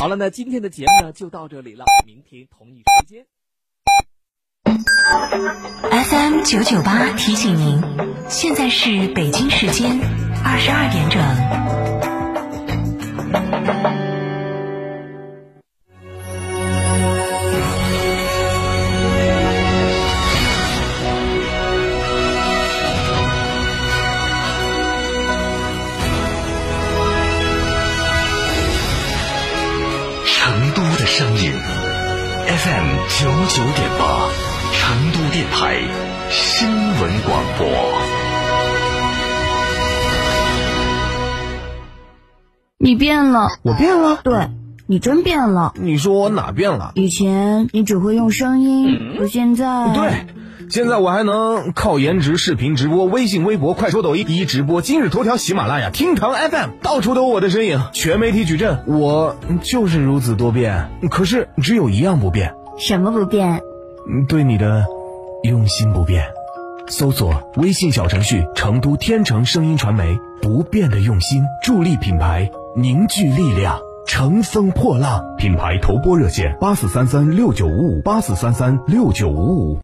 好了，那今天的节目呢就到这里了，明天同一时间。FM 九九八提醒您，现在是北京时间二十二点整。九九点八，成都电台新闻广播。你变了，我变了？对，你真变了。你说我哪变了？以前你只会用声音，可现在……对，现在我还能靠颜值视频直播，微信、微博、快手、抖音一直播，今日头条、喜马拉雅、厅堂 FM，到处都有我的身影，全媒体矩阵，我就是如此多变。可是只有一样不变，什么不变？对你的用心不变。搜索微信小程序“成都天成声音传媒”，不变的用心，助力品牌凝聚力量，乘风破浪。品牌投播热线：八四三三六九五五，八四三三六九五五。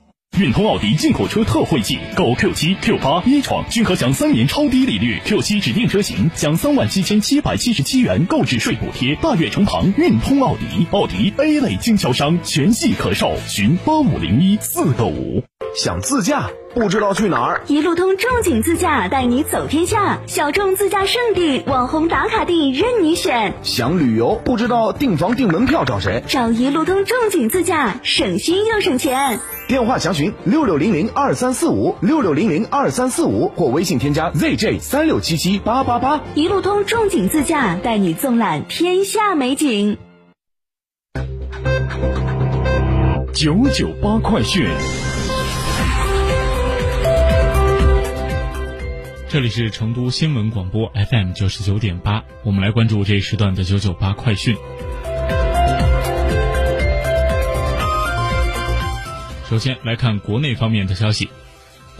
运通奥迪进口车特惠季，购 Q 七、Q 八、一创均可享三年超低利率，Q 七指定车型享三万七千七百七十七元购置税补贴。大悦城旁运通奥迪，奥迪 A 类经销商，全系可售，询八五零一四个五。想自驾不知道去哪儿？一路通众景自驾带你走天下，小众自驾圣地、网红打卡地任你选。想旅游不知道订房订门票找谁？找一路通众景自驾，省心又省钱。电话详询六六零零二三四五六六零零二三四五或微信添加 zj 三六七七八八八。一路通众景自驾带你纵览天下美景。九九八快讯。这里是成都新闻广播 FM 九十九点八，我们来关注这一时段的九九八快讯。首先来看国内方面的消息，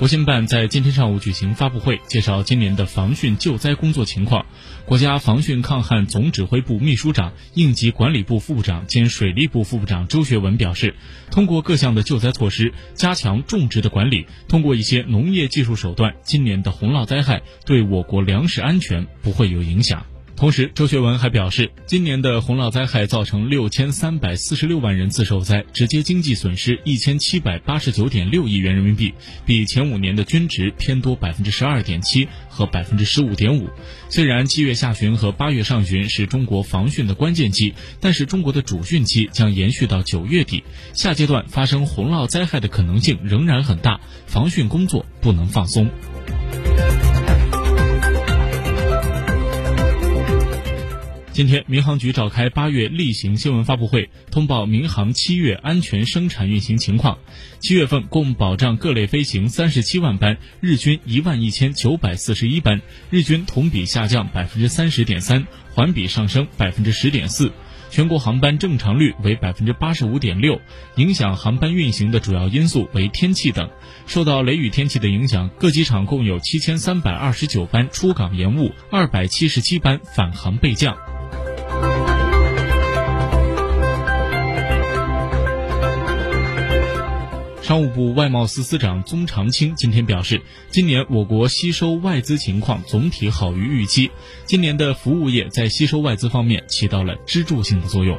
国新办在今天上午举行发布会，介绍今年的防汛救灾工作情况。国家防汛抗旱总指挥部秘书长、应急管理部副部长兼水利部副部长周学文表示，通过各项的救灾措施，加强种植的管理，通过一些农业技术手段，今年的洪涝灾害对我国粮食安全不会有影响。同时，周学文还表示，今年的洪涝灾害造成六千三百四十六万人次受灾，直接经济损失一千七百八十九点六亿元人民币，比前五年的均值偏多百分之十二点七和百分之十五点五。虽然七月下旬和八月上旬是中国防汛的关键期，但是中国的主汛期将延续到九月底，下阶段发生洪涝灾害的可能性仍然很大，防汛工作不能放松。今天，民航局召开八月例行新闻发布会，通报民航七月安全生产运行情况。七月份共保障各类飞行三十七万班，日均一万一千九百四十一班，日均同比下降百分之三十点三，环比上升百分之十点四。全国航班正常率为百分之八十五点六。影响航班运行的主要因素为天气等。受到雷雨天气的影响，各机场共有七千三百二十九班出港延误，二百七十七班返航备降。商务部外贸司司长宗长青今天表示，今年我国吸收外资情况总体好于预期，今年的服务业在吸收外资方面起到了支柱性的作用。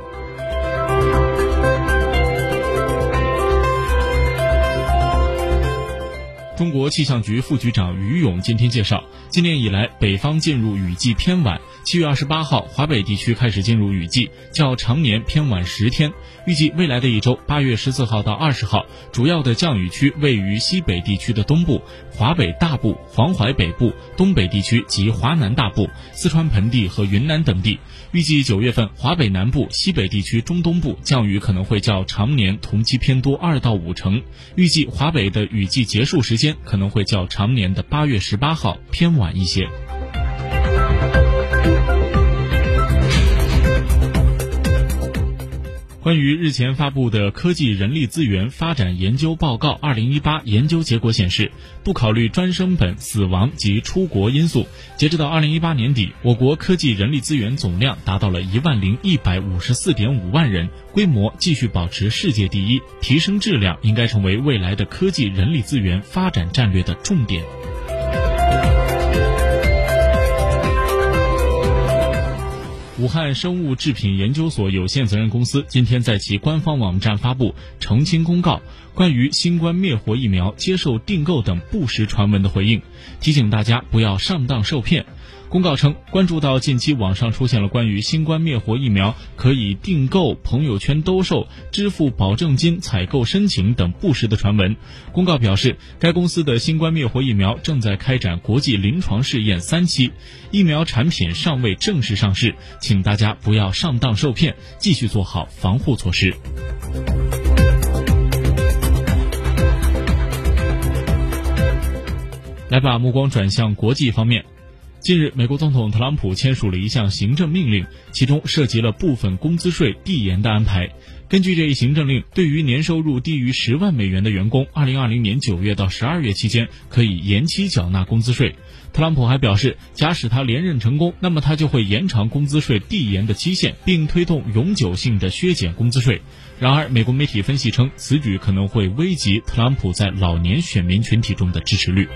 中国气象局副局长于勇今天介绍，今年以来北方进入雨季偏晚，七月二十八号华北地区开始进入雨季，较常年偏晚十天。预计未来的一周，八月十四号到二十号，主要的降雨区位于西北地区的东部、华北大部、黄淮北部、东北地区及华南大部、四川盆地和云南等地。预计九月份，华北南部、西北地区中东部降雨可能会较常年同期偏多二到五成。预计华北的雨季结束时间可能会较常年的八月十八号偏晚一些。关于日前发布的科技人力资源发展研究报告二零一八研究结果显示，不考虑专升本、死亡及出国因素，截止到二零一八年底，我国科技人力资源总量达到了一万零一百五十四点五万人，规模继续保持世界第一，提升质量应该成为未来的科技人力资源发展战略的重点。武汉生物制品研究所有限责任公司今天在其官方网站发布澄清公告，关于新冠灭活疫苗接受订购等不实传闻的回应，提醒大家不要上当受骗。公告称，关注到近期网上出现了关于新冠灭活疫苗可以订购、朋友圈兜售、支付保证金采购申请等不实的传闻。公告表示，该公司的新冠灭活疫苗正在开展国际临床试验三期，疫苗产品尚未正式上市，请大家不要上当受骗，继续做好防护措施。来把目光转向国际方面。近日，美国总统特朗普签署了一项行政命令，其中涉及了部分工资税递延的安排。根据这一行政令，对于年收入低于十万美元的员工，二零二零年九月到十二月期间可以延期缴纳工资税。特朗普还表示，假使他连任成功，那么他就会延长工资税递延的期限，并推动永久性的削减工资税。然而，美国媒体分析称，此举可能会危及特朗普在老年选民群体中的支持率。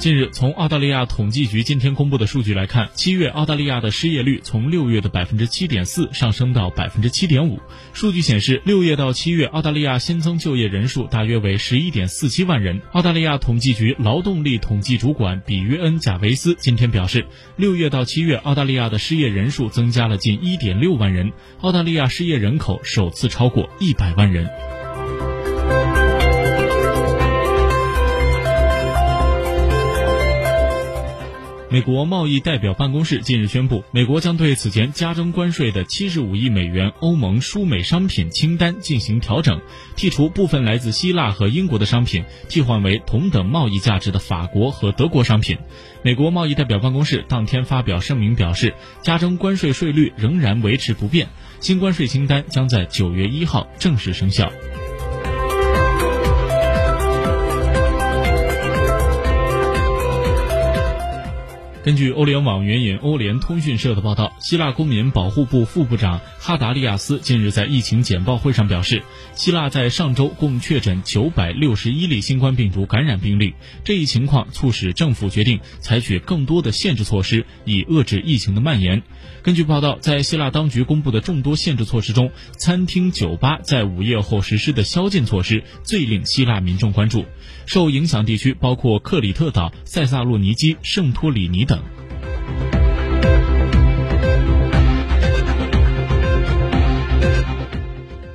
近日，从澳大利亚统计局今天公布的数据来看，七月澳大利亚的失业率从六月的百分之七点四上升到百分之七点五。数据显示，六月到七月，澳大利亚新增就业人数大约为十一点四七万人。澳大利亚统计局劳动力统计主管比约恩·贾维斯今天表示，六月到七月，澳大利亚的失业人数增加了近一点六万人，澳大利亚失业人口首次超过一百万人。美国贸易代表办公室近日宣布，美国将对此前加征关税的七十五亿美元欧盟输美商品清单进行调整，剔除部分来自希腊和英国的商品，替换为同等贸易价值的法国和德国商品。美国贸易代表办公室当天发表声明表示，加征关税税率仍然维持不变，新关税清单将在九月一号正式生效。根据欧联网援引欧联通讯社的报道，希腊公民保护部副部长哈达利亚斯近日在疫情简报会上表示，希腊在上周共确诊九百六十一例新冠病毒感染病例。这一情况促使政府决定采取更多的限制措施，以遏制疫情的蔓延。根据报道，在希腊当局公布的众多限制措施中，餐厅、酒吧在午夜后实施的宵禁措施最令希腊民众关注。受影响地区包括克里特岛、塞萨洛尼基、圣托里尼等。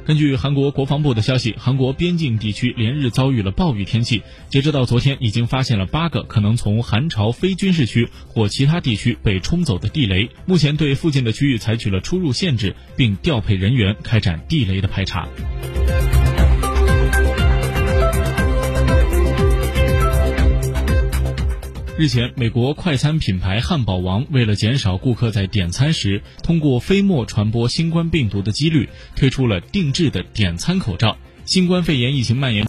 根据韩国国防部的消息，韩国边境地区连日遭遇了暴雨天气。截止到昨天，已经发现了八个可能从韩朝非军事区或其他地区被冲走的地雷。目前对附近的区域采取了出入限制，并调配人员开展地雷的排查。日前，美国快餐品牌汉堡王为了减少顾客在点餐时通过飞沫传播新冠病毒的几率，推出了定制的点餐口罩。新冠肺炎疫情蔓延。